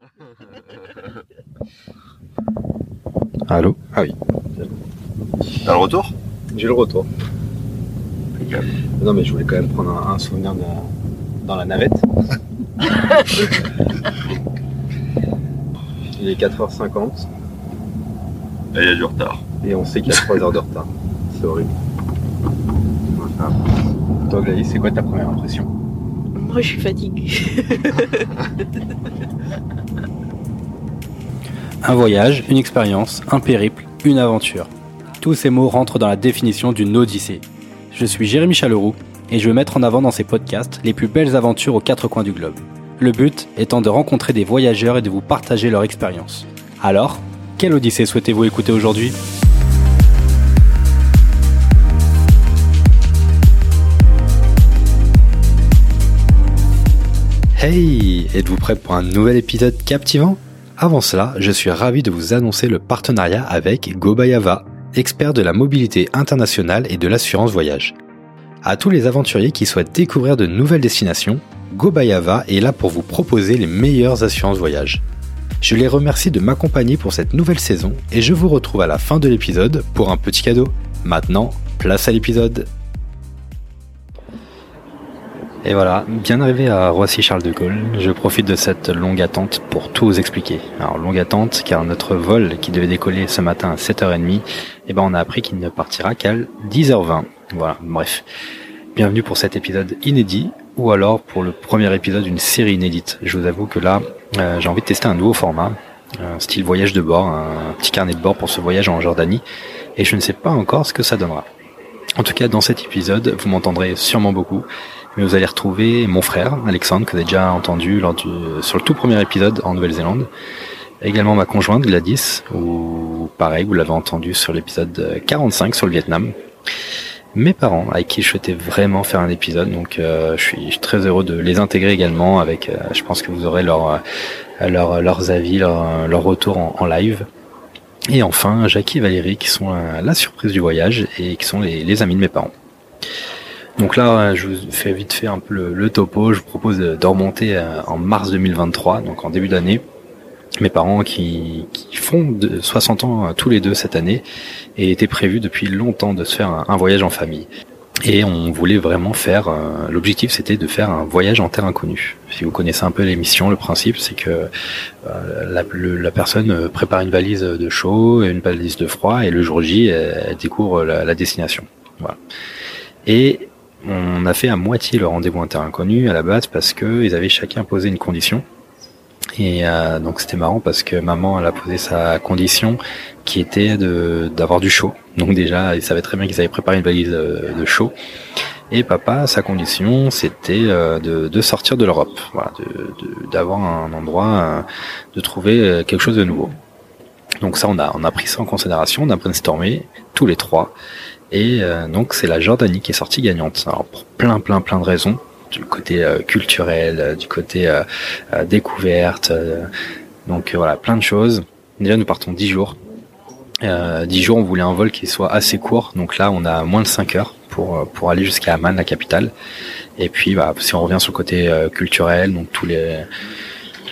Allô? Ah oui. T'as le retour? J'ai le retour. Non mais je voulais quand même prendre un, un souvenir de- dans la navette. Il est 4h50 Et il y a du retard. et on sait qu'il y a 3 heures de retard. C'est horrible. Toi Gladys, c'est quoi ta première impression? Moi, je suis fatiguée. Un voyage, une expérience, un périple, une aventure. Tous ces mots rentrent dans la définition d'une odyssée. Je suis Jérémy Chaleroux et je veux mettre en avant dans ces podcasts les plus belles aventures aux quatre coins du globe. Le but étant de rencontrer des voyageurs et de vous partager leur expérience. Alors, quelle odyssée souhaitez-vous écouter aujourd'hui? Hey Êtes-vous prêt pour un nouvel épisode captivant? Avant cela, je suis ravi de vous annoncer le partenariat avec Gobayava, expert de la mobilité internationale et de l'assurance voyage. À tous les aventuriers qui souhaitent découvrir de nouvelles destinations, Gobayava est là pour vous proposer les meilleures assurances voyage. Je les remercie de m'accompagner pour cette nouvelle saison et je vous retrouve à la fin de l'épisode pour un petit cadeau. Maintenant, place à l'épisode. Et voilà, bien arrivé à Roissy-Charles de Gaulle, je profite de cette longue attente pour tout vous expliquer. Alors longue attente car notre vol qui devait décoller ce matin à 7h30, eh ben on a appris qu'il ne partira qu'à 10h20. Voilà, bref. Bienvenue pour cet épisode inédit ou alors pour le premier épisode d'une série inédite. Je vous avoue que là, euh, j'ai envie de tester un nouveau format, un style voyage de bord, un petit carnet de bord pour ce voyage en Jordanie et je ne sais pas encore ce que ça donnera. En tout cas, dans cet épisode, vous m'entendrez sûrement beaucoup, mais vous allez retrouver mon frère, Alexandre, que vous avez déjà entendu lors du, sur le tout premier épisode en Nouvelle-Zélande. Également ma conjointe, Gladys, ou pareil, vous l'avez entendu sur l'épisode 45 sur le Vietnam. Mes parents, avec qui je souhaitais vraiment faire un épisode, donc euh, je, suis, très heureux de les intégrer également avec, euh, je pense que vous aurez leur, euh, leur, leurs avis, leur, leur retour en, live. Et enfin, Jackie et Valérie, qui sont la, surprise du voyage et qui sont les amis de mes parents. Donc là, je vous fais vite fait un peu le, topo. Je vous propose de, de remonter euh, en mars 2023, donc en début d'année. Mes parents qui, font de 60 ans euh, tous les deux cette année et était prévu depuis longtemps de se faire un, voyage en famille. Et on voulait vraiment faire. euh, L'objectif, c'était de faire un voyage en terre inconnue. Si vous connaissez un peu l'émission, le principe, c'est que la, personne prépare une valise de chaud, et une valise de froid, et le jour J, elle, elle découvre la, la destination. Voilà. Et on a fait à moitié le rendez-vous en terre inconnue à la base parce que ils avaient chacun posé une condition. Et euh, donc c'était marrant parce que maman elle a posé sa condition qui était de d'avoir du chaud. Donc déjà ils savaient très bien qu'ils avaient préparé une valise de chaud. Et papa sa condition c'était euh, de, de sortir de l'Europe, voilà, de- de- d'avoir un endroit, euh, de trouver euh, quelque chose de nouveau. Donc ça on a on a pris ça en considération, on a brainstormé tous les trois. Et euh, donc c'est la Jordanie qui est sortie gagnante. Alors pour plein plein plein de raisons, du côté euh, culturel, euh, du côté euh, euh, découverte, euh, donc voilà plein de choses. Déjà nous partons 10 jours. Euh, 10 jours on voulait un vol qui soit assez court, donc là on a moins de 5 heures pour, pour aller jusqu'à Amman, la capitale. Et puis bah, si on revient sur le côté euh, culturel, donc tous les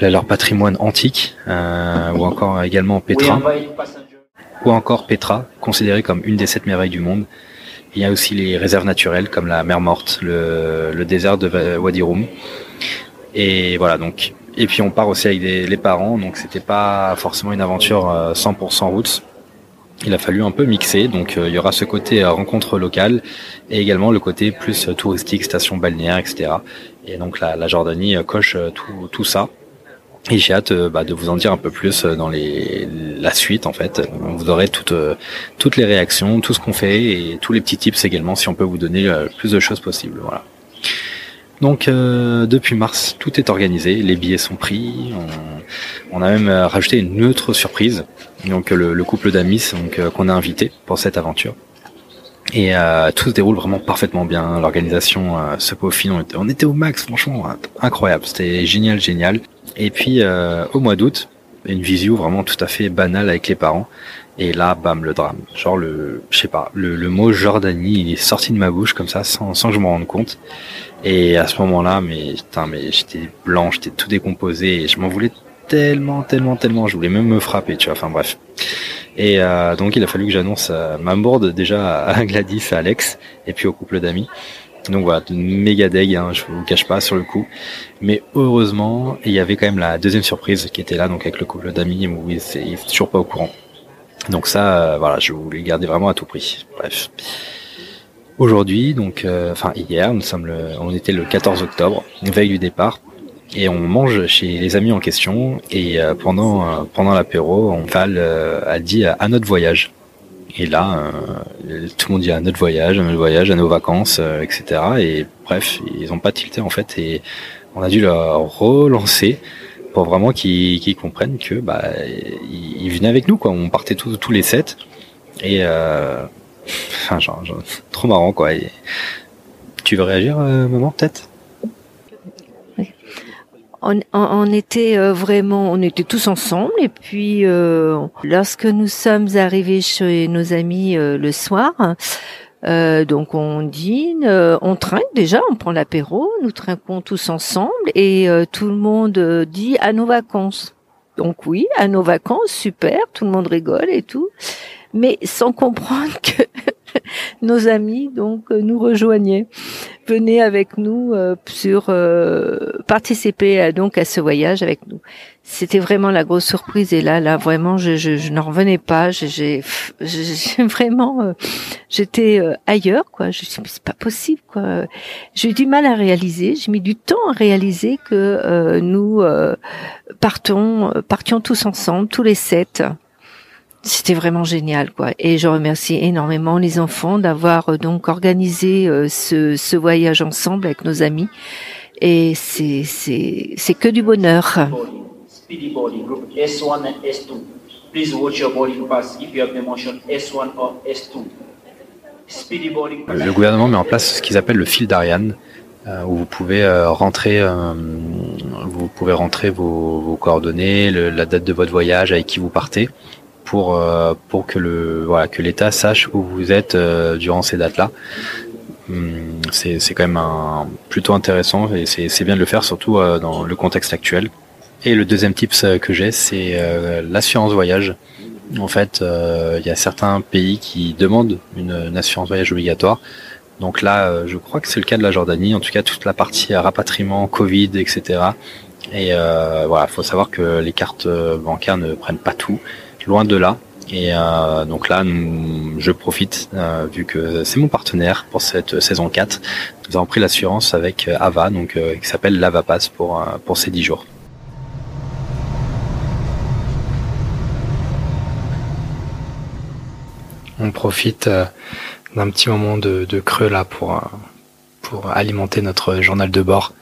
leur patrimoine antique, euh, ou encore également Petra ou encore Petra, considérée comme une des sept merveilles du monde. Il y a aussi les réserves naturelles comme la mer morte, le, désert de Wadi Rum. Et voilà donc. Et puis on part aussi avec les parents, donc c'était pas forcément une aventure euh, 100% route. Il a fallu un peu mixer, donc euh, il y aura ce côté euh, rencontre locale et également le côté plus euh, touristique, station balnéaire, etc. Et donc la, Jordanie euh, coche euh, tout ça. Et j'ai hâte euh, bah, de vous en dire un peu plus euh, dans les, la suite en fait. Vous aurez toutes, euh, toutes les réactions, tout ce qu'on fait et tous les petits tips également si on peut vous donner le plus de choses possibles. Voilà. Donc euh, depuis mars, tout est organisé, les billets sont pris, on, on a même rajouté une autre surprise, donc le, le couple d'amis donc qu'on a invité pour cette aventure. Et euh, tout se déroule vraiment parfaitement bien, l'organisation se peaufine, on était, on était au max, franchement incroyable, c'était génial, génial. Et puis euh, au mois d'août, une visio vraiment tout à fait banale avec les parents. Et là, bam, le drame. Genre le, je sais pas, le, mot Jordanie, il est sorti de ma bouche comme ça, sans, sans que je m'en rende compte. Et à ce moment-là, mais putain, mais j'étais blanc, j'étais tout décomposé, je m'en voulais tellement, tellement, tellement. Je voulais même me frapper, tu vois. Enfin bref. Et euh, donc il a fallu que j'annonce euh, ma bourde déjà à Gladys, à Alex, et puis au couple d'amis. Donc voilà, méga deg, hein, je vous cache pas sur le coup. Mais heureusement, il y avait quand même la deuxième surprise qui était là, donc avec le couple d'amis, où il est toujours pas au courant. Donc ça, euh, voilà, je voulais garder vraiment à tout prix. Bref. Aujourd'hui, donc, euh, enfin hier, nous sommes le, on était le 14 octobre, veille du départ, et on mange chez les amis en question. Et euh, pendant pendant l'apéro, on Val a dit à, notre voyage. Et là, tout le monde dit à notre voyage, à notre voyage, à nos vacances, etc. Et bref, ils ont pas tilté en fait, et on a dû leur relancer pour vraiment qu'ils comprennent que bah ils, venaient avec nous quoi. On partait tous tous les sept et euh, enfin genre, trop marrant quoi. tu veux réagir euh, maman peut-être? On, on, était euh, vraiment, on était tous ensemble et puis euh, lorsque nous sommes arrivés chez nos amis euh, le soir, euh, donc on dîne, euh, on trinque déjà, on prend l'apéro, nous trinquons tous ensemble et euh, tout le monde dit à nos vacances. Donc oui, à nos vacances, super, tout le monde rigole et tout, mais sans comprendre que nos amis donc nous rejoignaient, venaient avec nous sur participer donc à ce voyage avec nous. C'était vraiment la grosse surprise. Et là là vraiment je je, je n'en revenais pas. J'ai vraiment euh, j'étais euh, ailleurs quoi. Je suis c'est pas possible quoi. J'ai eu du mal à réaliser. J'ai mis du temps à réaliser que euh, nous partons partions tous ensemble tous les sept c'était vraiment génial quoi. Et je remercie énormément les enfants d'avoir donc organisé ce, ce voyage ensemble avec nos amis. Et c'est c'est c'est que du bonheur. Speedy boarding, group S1 and S2. Please watch your boarding pass if you have the motion S1 or S2. Speedy boarding Le gouvernement met en place ce qu'ils appellent le fil d'Ariane, euh, où vous pouvez euh, rentrer, euh, vous pouvez rentrer vos, vos coordonnées, le, la date de votre voyage, avec qui vous partez, pour euh, pour que le voilà que l'État sache où vous êtes euh, durant ces dates-là. Hum, c'est c'est quand même un, plutôt intéressant et c'est bien de le faire, surtout dans le contexte actuel. Et le deuxième tips que j'ai, c'est euh, l'assurance voyage. En fait, euh, il y a certains pays qui demandent une, assurance voyage obligatoire. Donc là, euh, je crois que c'est le cas de la Jordanie. En tout cas, toute la partie rapatriement, Covid, etc. Et voilà, faut savoir que les cartes bancaires ne prennent pas tout, loin de là. Et donc là, je profite, vu que c'est mon partenaire pour cette saison 4. Nous avons pris l'assurance avec Ava, donc qui s'appelle l'Avapass pour pour ces 10 jours. on profite euh, d'un petit moment de, creux là pour, euh, pour alimenter notre journal de bord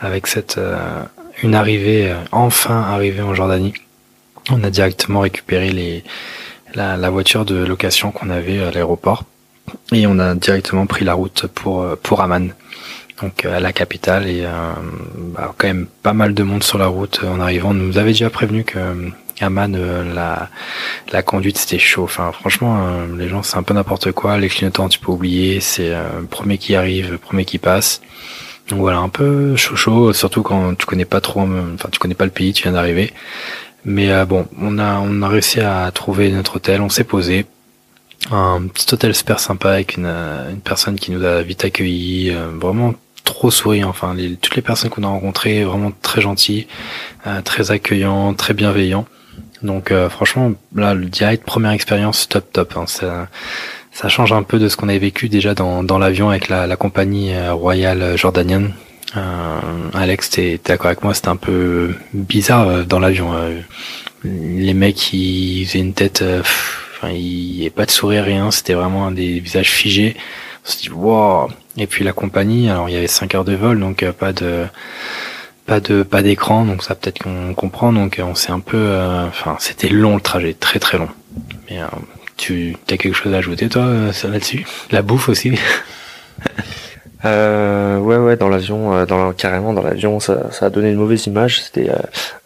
avec cette euh, une arrivée enfin arrivée en Jordanie. On a directement récupéré la, voiture de location qu'on avait à l'aéroport et on a directement pris la route pour pour Amman donc à la capitale et bah, quand même pas mal de monde sur la route en arrivant. On nous avait déjà prévenu que euh, la, la conduite c'était chaud. Enfin, franchement, euh, les gens c'est un peu n'importe quoi. Les clignotants tu peux oublier. C'est euh, premier qui arrive, premier qui passe. Donc voilà, un peu chaud chaud, surtout quand tu connais pas trop, enfin tu connais pas le pays, tu viens d'arriver. Mais bon, on a on a réussi à trouver notre hôtel, on s'est posé. Un petit hôtel super sympa avec une, une personne qui nous a vite accueillis, vraiment trop souriant. Enfin, toutes les personnes qu'on a rencontrées, vraiment très gentilles, très accueillants, très bienveillants. Donc euh, franchement, là, le direct première expérience top top. Hein. ça, ça change un peu de ce qu'on avait vécu déjà dans, dans l'avion avec la, compagnie euh, royale jordanienne. Euh, Alex, t'es d'accord avec moi, c'était un peu bizarre euh, dans l'avion. les mecs, ils faisaient une tête, enfin, il n'y avait pas de sourire, rien. C'était vraiment des visages figés. On se dit wow. Et puis la compagnie, alors il y avait 5 heures de vol, donc pas de pas de pas d'écran, donc ça peut-être qu'on comprend. Donc on s'est un peu, euh, enfin c'était long le trajet, très très long. Mais euh, tu as quelque chose à ajouter toi euh, là-dessus? La bouffe aussi? euh, ouais ouais dans l'avion dans carrément dans l'avion ça, ça a donné une mauvaise image c'était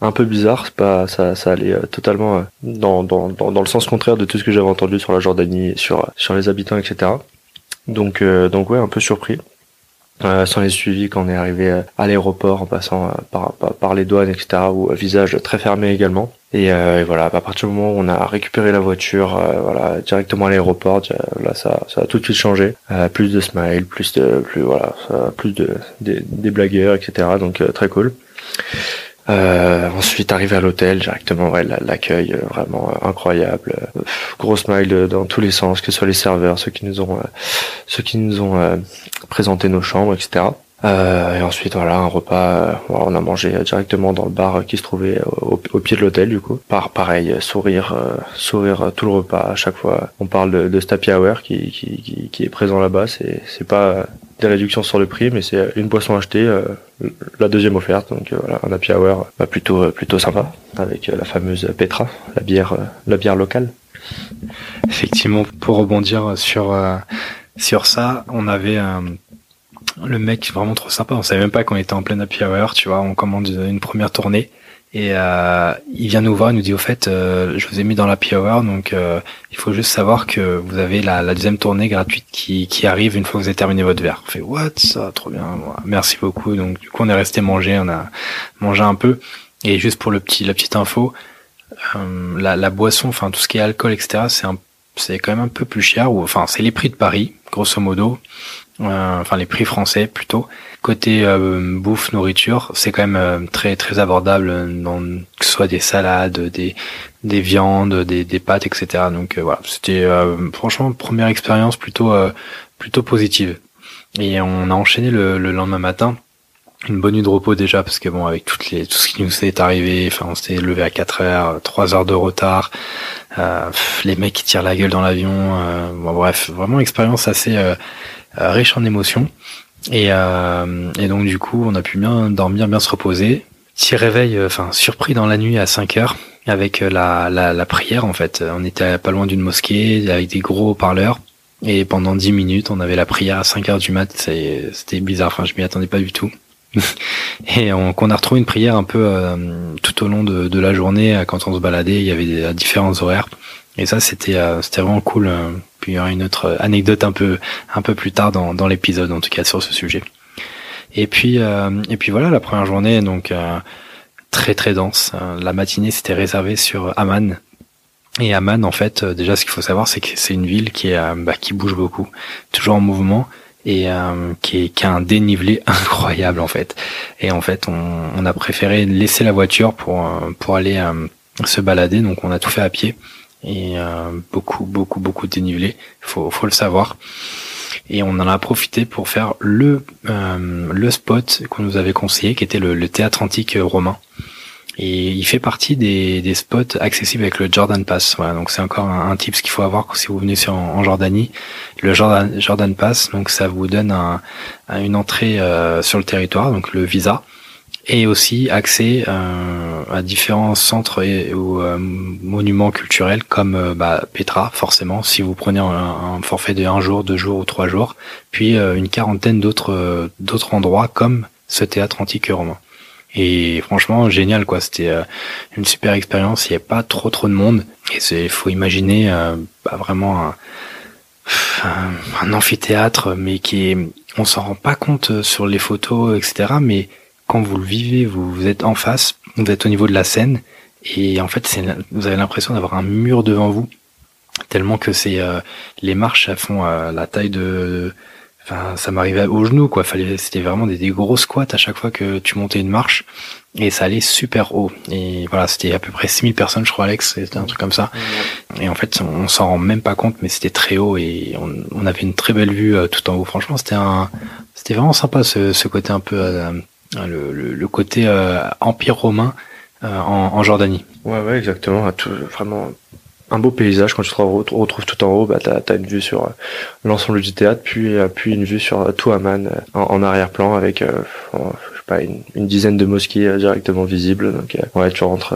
un peu bizarre pas ça ça allait totalement dans, dans, dans, dans le sens contraire de tout ce que j'avais entendu sur la Jordanie sur sur les habitants etc donc donc ouais un peu surpris sans les suivis quand on est arrivé à l'aéroport en passant par, par, les douanes, etc. ou visage très fermé également. Et, voilà, à partir du moment où on a récupéré la voiture, voilà, directement à l'aéroport, là ça, ça a tout de suite changé. plus de smile, plus de, plus voilà, plus de des, blagueurs, etc. Donc très cool. Euh, ensuite, arrivé à l'hôtel directement, ouais, l'accueil euh, vraiment euh, incroyable, gros smile dans tous les sens, que ce soit les serveurs, ceux qui nous ont, ceux qui nous ont présenté nos chambres, etc. et ensuite, voilà, un repas. on a mangé directement dans le bar qui se trouvait au, pied de l'hôtel, du coup. Par pareil, sourire, sourire tout le repas à chaque fois. On parle de, de Stappy Hour qui, qui, qui, est présent là-bas. C'est, c'est pas des réductions sur le prix, mais c'est une boisson achetée, euh, la deuxième offerte. Donc euh, voilà, un happy hour bah, plutôt euh, plutôt sympa avec la fameuse Petra, la bière la bière locale. Effectivement, pour rebondir sur sur ça, on avait le mec vraiment trop sympa. On savait même pas qu'on était en pleine happy hour, tu vois. On commande une première tournée et euh, il vient nous voir, il nous dit au fait, euh, je vous ai mis dans la hour, donc euh, il faut juste savoir que vous avez la, la, deuxième tournée gratuite qui, qui arrive une fois que vous avez terminé votre verre. On fait what? Ça, trop bien, merci beaucoup. Donc du coup on est resté manger, on a mangé un peu. Et juste pour le petit, la petite info, euh, la, la, boisson, enfin tout ce qui est alcool, etc. C'est un, c'est quand même un peu plus cher. Ou enfin c'est les prix de Paris, grosso modo. Euh, enfin les prix français plutôt. Côté euh, bouffe, nourriture, c'est quand même euh, très très abordable, dans, que ce soit des salades, des, des viandes, des, des pâtes, etc. Donc voilà, c'était franchement première expérience plutôt plutôt positive. Et on a enchaîné le, le lendemain matin une bonne nuit de repos déjà parce que bon avec toutes les tout ce qui nous est arrivé enfin on s'est levé à 4 heures 3 heures de retard euh, les mecs qui tirent la gueule dans l'avion euh, bon, bref vraiment expérience assez euh, euh, riche en émotions. Et, euh, et donc du coup, on a pu bien dormir, bien se reposer. Petit réveil, euh, enfin surpris dans la nuit à 5 heures avec la, la, la, prière en fait. On était pas loin d'une mosquée avec des gros parleurs et pendant 10 minutes on avait la prière à 5 heures du mat. C'était bizarre, enfin je m'y attendais pas du tout. et on, qu'on a retrouvé une prière un peu tout au long de, de, la journée quand on se baladait. Il y avait des, différents horaires et ça c'était c'était vraiment cool. Puis il y aura une autre anecdote un peu un peu plus tard dans, dans l'épisode, en tout cas sur ce sujet. Et puis euh, et puis voilà, la première journée donc euh, très très dense. Euh, la matinée c'était réservé sur Amman. Et Amman en fait, déjà ce qu'il faut savoir c'est que c'est une ville qui est bah, qui bouge beaucoup, toujours en mouvement et qui, est, qui, a un dénivelé incroyable en fait. Et en fait, on, a préféré laisser la voiture pour pour aller se balader, donc on a tout fait à pied et euh, beaucoup, beaucoup, beaucoup dénivelé. Faut, faut le savoir. Et on en a profité pour faire le euh, le spot qu'on nous avait conseillé, qui était le, théâtre antique romain. Et il fait partie des, des spots accessibles avec le Jordan Pass. Voilà, donc c'est encore un, un tip qu'il faut avoir si vous venez sur, en, Jordanie. Le Jordan, Jordan Pass, donc ça vous donne un, une entrée euh, sur le territoire, donc le visa et aussi accès euh, à différents centres et, ou euh, monuments culturels comme euh, bah, Petra, forcément, si vous prenez un, forfait de un jour, deux jours ou trois jours, puis une quarantaine d'autres d'autres endroits comme ce théâtre antique romain. Et franchement, génial quoi. C'était une super expérience. Il n'y a pas trop trop de monde et c'est faut imaginer bah, vraiment un, un, amphithéâtre, mais qui est, on s'en rend pas compte sur les photos, etc. Mais quand vous le vivez, vous, êtes en face, vous êtes au niveau de la scène, et en fait, vous avez l'impression d'avoir un mur devant vous, tellement que c'est euh, les marches elles font euh, la taille de, enfin, ça m'arrivait au genou quoi. Fallait, c'était vraiment des, gros squats à chaque fois que tu montais une marche, et ça allait super haut. Et voilà, c'était à peu près 6000 personnes, je crois, Alex, c'était un truc comme ça. Et en fait, on, s'en rend même pas compte, mais c'était très haut et on, avait une très belle vue euh, tout en haut. Franchement, c'était un, c'était vraiment sympa ce, ce côté un peu Hein, le, le, côté euh, empire romain euh, en, en, Jordanie. Ouais, ouais, exactement. Vraiment un beau paysage quand tu te retrouves tout en haut. Bah, t'as as une vue sur euh, l'ensemble du théâtre, puis puis une vue sur tout Amman en, arrière-plan avec pas une, dizaine de mosquées directement visibles. Donc ouais, tu rentres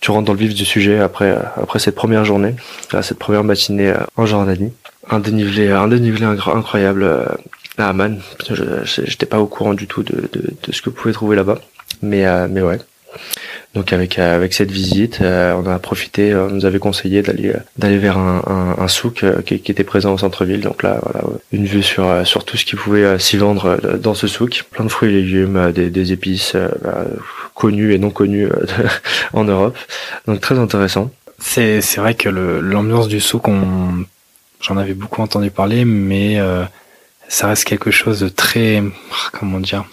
tu rentres dans le vif du sujet après après cette première journée, cette première matinée en Jordanie. Un dénivelé un dénivelé incroyable à Amman. J'étais pas au courant du tout de, de, ce que vous pouvez trouver là-bas. Mais, euh, mais ouais. Donc avec avec cette visite, on a profité, on nous avait conseillé d'aller d'aller vers un, souk qui, était présent au centre-ville. Donc là, voilà, une vue sur sur tout ce qui pouvait s'y vendre dans ce souk, plein de fruits et légumes, des, épices bah, connues et non connues en Europe. Donc très intéressant. C'est c'est vrai que l'ambiance du souk, on j'en avais beaucoup entendu parler, mais ça reste quelque chose de très comment dire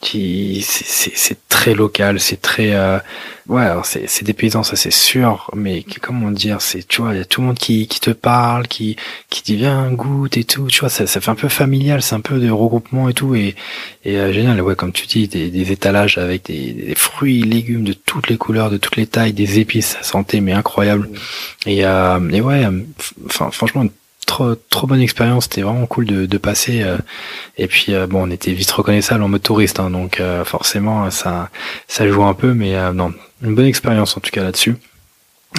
qui c'est très local, c'est très euh, ouais, c'est c'est des paysans ça c'est sûr, mais comment dire, c'est tu vois, il y a tout le monde qui qui te parle, qui qui dit viens goûte et tout, tu vois, ça ça fait un peu familial, c'est un peu de regroupement et tout et et euh, génial, ouais, comme tu dis, des, des étalages avec des, des, fruits, légumes de toutes les couleurs, de toutes les tailles, des épices, sentait mais incroyable. Et euh, et ouais, enfin franchement trop trop bonne expérience. C'était vraiment cool de, passer euh, et puis euh, bon on était vite reconnaissable en mode touriste hein, donc euh, forcément ça ça joue un peu mais non une bonne expérience en tout cas là-dessus.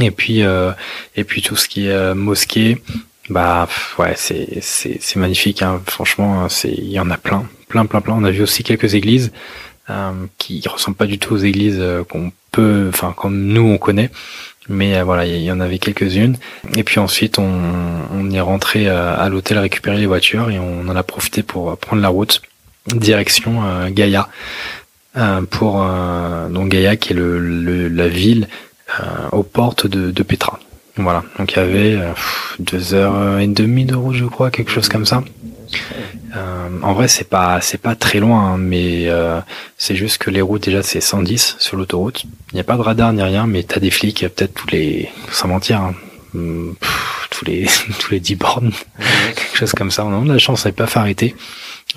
Et puis et puis tout ce qui est mosquée bah ouais c'est c'est c'est magnifique hein. franchement c'est il y en a plein plein plein plein. On a vu aussi quelques églises qui ressemblent pas du tout aux églises qu'on peut enfin comme nous on connaît mais euh, voilà, il y en avait quelques-unes. Et puis ensuite, on, on est rentré euh, à l'hôtel récupérer les voitures et on en a profité pour euh, prendre la route direction Gaïa. pour donc Gaïa qui est le, la ville aux portes de, de Petra. Voilà, donc il y avait deux heures et demie de route, je crois, quelque chose comme ça. Euh, en vrai, c'est pas c'est pas très loin, hein, mais euh, c'est juste que les routes déjà c'est 110 sur l'autoroute. Il n'y a pas de radar ni rien, mais t'as des flics peut-être tous les sans mentir. Hein, hmm, tous les tous les 10 bornes, quelque chose comme ça. On a de la chance, on n'est pas fait arrêter.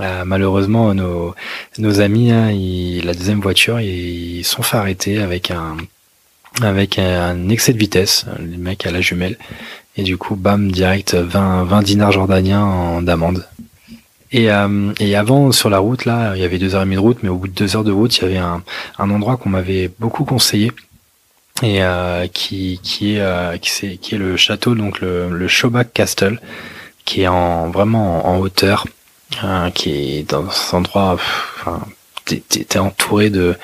Euh, malheureusement, nos nos amis, hein, la deuxième voiture, ils sont fait arrêter avec un avec un excès de vitesse, le mec à la jumelle. Et du coup, bam, direct 20, 20 dinars jordaniens en d'amende. Et, euh, et avant, sur la route, là, il y avait deux heures et demie de route, mais au bout de deux heures de route, il y avait un, un endroit qu'on m'avait beaucoup conseillé et euh, qui, qui, est, euh, qui, est, qui est le château, donc le, le Shobak Castle, qui est en vraiment en, hauteur, hein, qui est dans cet endroit, enfin, t'es entouré de,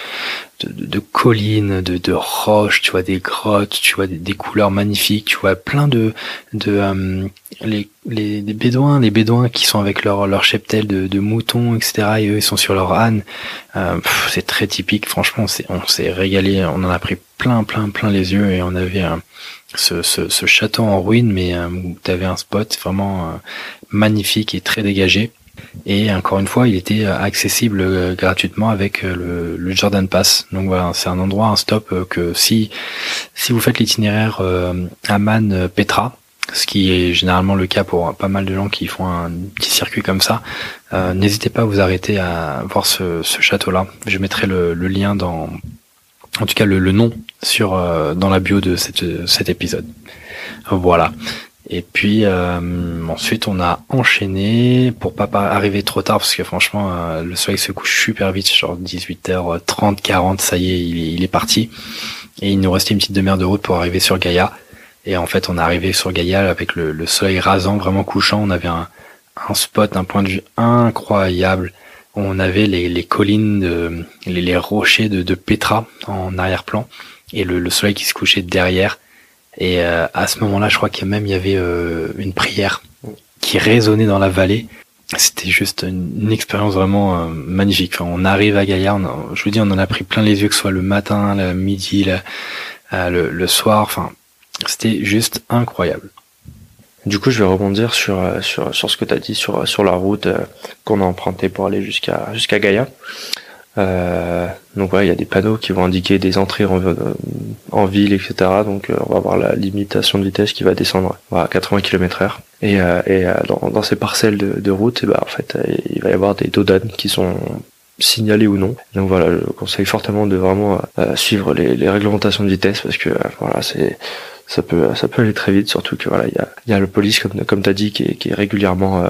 de, collines, de, roches, tu vois des grottes, tu vois des, couleurs magnifiques, tu vois plein de de euh, les, les, bédouins, les bédouins qui sont avec leur leur cheptel de, moutons, etc. Et eux ils sont sur leur âne. Euh, c'est très typique. Franchement, on s'est régalé. On en a pris plein, plein, plein les yeux et on avait ce, ce, château en ruine, mais euh, où un spot vraiment euh, magnifique et très dégagé. Et encore une fois, il était euh, accessible euh, gratuitement avec euh, le, Jordan Pass. Donc voilà, c'est un endroit, un stop que si si vous faites l'itinéraire Amman Petra, ce qui est généralement le cas pour pas mal de gens qui font un petit circuit comme ça, n'hésitez pas à vous arrêter à voir ce, château-là. Je mettrai le, lien dans, en tout cas le, nom sur dans la bio de cet épisode. Voilà. Et puis euh, ensuite on a enchaîné pour pas arriver trop tard parce que franchement euh, le soleil se couche super vite, genre 18h30, 40, ça y est, il, est, parti. Et il nous restait une petite demi-heure de route pour arriver sur Gaïa. Et en fait on est arrivé sur Gaïa avec le, soleil rasant, vraiment couchant. On avait un, spot, un point de vue incroyable. On avait les, collines, de, les, rochers de, Petra en arrière-plan et le soleil qui se couchait derrière et euh, à ce moment-là, je crois qu'il y a même il y avait euh, une prière qui résonnait dans la vallée. C'était juste une, expérience vraiment euh, magnifique. Enfin, on arrive à Gaillard, je vous dis, on en a pris plein les yeux, que ce soit le matin, le midi, le, le, soir. Enfin, c'était juste incroyable. Du coup, je vais rebondir sur sur, sur ce que tu as dit sur sur la route qu'on a empruntée pour aller jusqu'à jusqu'à Gaïa. Euh, donc voilà, il y a des panneaux qui vont indiquer des entrées en, euh, ville, etc. Donc euh, on va avoir la limitation de vitesse qui va descendre à 80 km/h. Et, euh, et dans, ces parcelles de, route, et eh ben, en fait, il va y avoir des dodanes qui sont signalés ou non. Donc voilà, je conseille fortement de vraiment suivre les, réglementations de vitesse parce que voilà, c'est ça peut aller très vite surtout que voilà il y a, y le police comme comme t'as dit qui est, régulièrement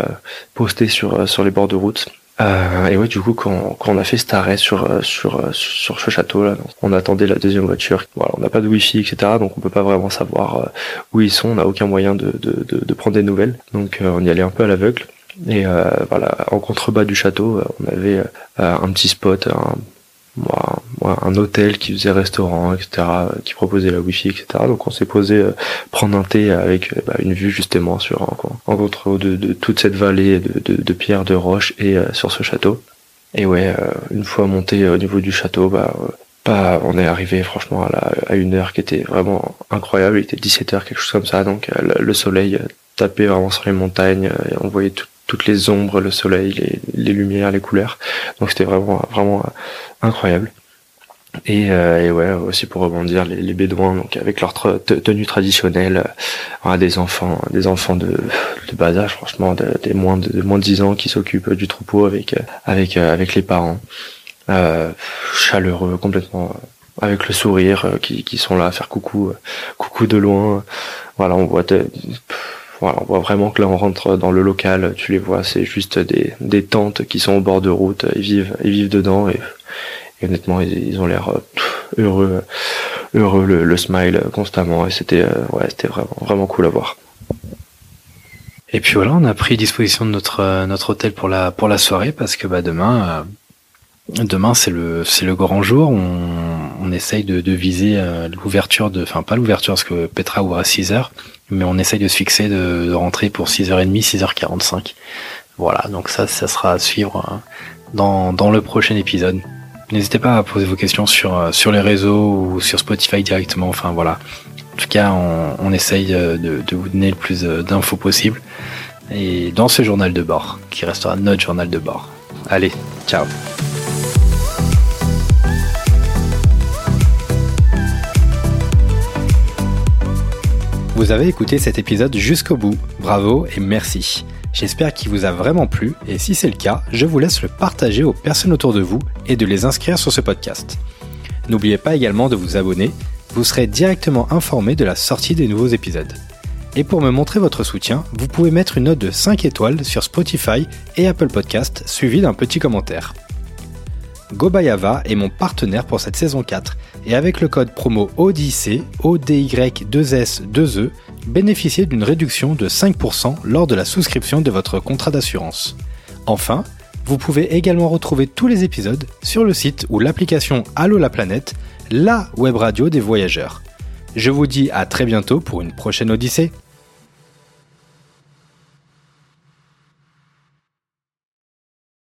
posté sur les bords de route euh, et ouais, du coup, quand, quand, on a fait cet arrêt sur euh, sur euh, sur ce château là, on attendait la deuxième voiture. Voilà, on n'a pas de wifi, etc. Donc on peut pas vraiment savoir euh, où ils sont. On n'a aucun moyen de, de, de, de, prendre des nouvelles. Donc on y allait un peu à l'aveugle. Et voilà, en contrebas du château, on avait un petit spot, un, un hôtel qui faisait restaurant, etc., qui proposait la wifi, etc. Donc on s'est posé prendre un thé avec bah, une vue justement sur en, contre de, de, toute cette vallée de, de, de pierres, de roches et sur ce château. Et ouais, une fois monté au niveau du château, bah bah, on est arrivé franchement à, à, une heure qui était vraiment incroyable. Il était 17 heures, quelque chose comme ça. Donc le, soleil tapait vraiment sur les montagnes. Et on voyait toutes les ombres, le soleil, les, les lumières, les couleurs. Donc c'était vraiment vraiment incroyable. Et, euh, et, ouais, aussi pour rebondir, les, les, Bédouins, donc avec leur tenue traditionnelle, euh, des enfants, des enfants de, de bas âge, franchement, des moins de, moins de 10 ans qui s'occupent du troupeau avec euh, avec avec les parents, chaleureux complètement, avec le sourire, qui, qui sont là à faire coucou, coucou de loin. Voilà, on voit voilà, on voit vraiment que là on rentre dans le local, tu les vois, c'est juste des, des tentes qui sont au bord de route, ils vivent, ils vivent dedans et, honnêtement ils, ont l'air euh, heureux, heureux, le, smile constamment et c'était euh, ouais, c'était vraiment vraiment cool à voir. Et puis voilà, on a pris disposition de notre euh, notre hôtel pour la pour la soirée parce que bah demain demain c'est le c'est le grand jour. On, on essaye de, de viser l'ouverture de, enfin pas l'ouverture parce que Petra ouvre à 6 heures, mais on essaye de se fixer de, rentrer pour 6h30, 6h45. Voilà, donc ça, ça sera à suivre dans, dans le prochain épisode. N'hésitez pas à poser vos questions sur, euh, sur les réseaux ou sur Spotify directement. Enfin voilà. En tout cas, on, on essaye de, de, vous donner le plus euh, d'infos possible. Et dans ce journal de bord, qui restera notre journal de bord. Allez, ciao Vous avez écouté cet épisode jusqu'au bout. Bravo et merci. J'espère qu'il vous a vraiment plu et si c'est le cas, je vous laisse le partager aux personnes autour de vous et de les inscrire sur ce podcast. N'oubliez pas également de vous abonner, vous serez directement informé de la sortie des nouveaux épisodes. Et pour me montrer votre soutien, vous pouvez mettre une note de 5 étoiles sur Spotify et Apple Podcast suivi d'un petit commentaire. Gobayava est mon partenaire pour cette saison 4 et avec le code promo ODIC, ODY2S2E, bénéficiez d'une réduction de 5% lors de la souscription de votre contrat d'assurance. Enfin, vous pouvez également retrouver tous les épisodes sur le site ou l'application Allo la planète, la web radio des voyageurs. Je vous dis à très bientôt pour une prochaine Odyssée.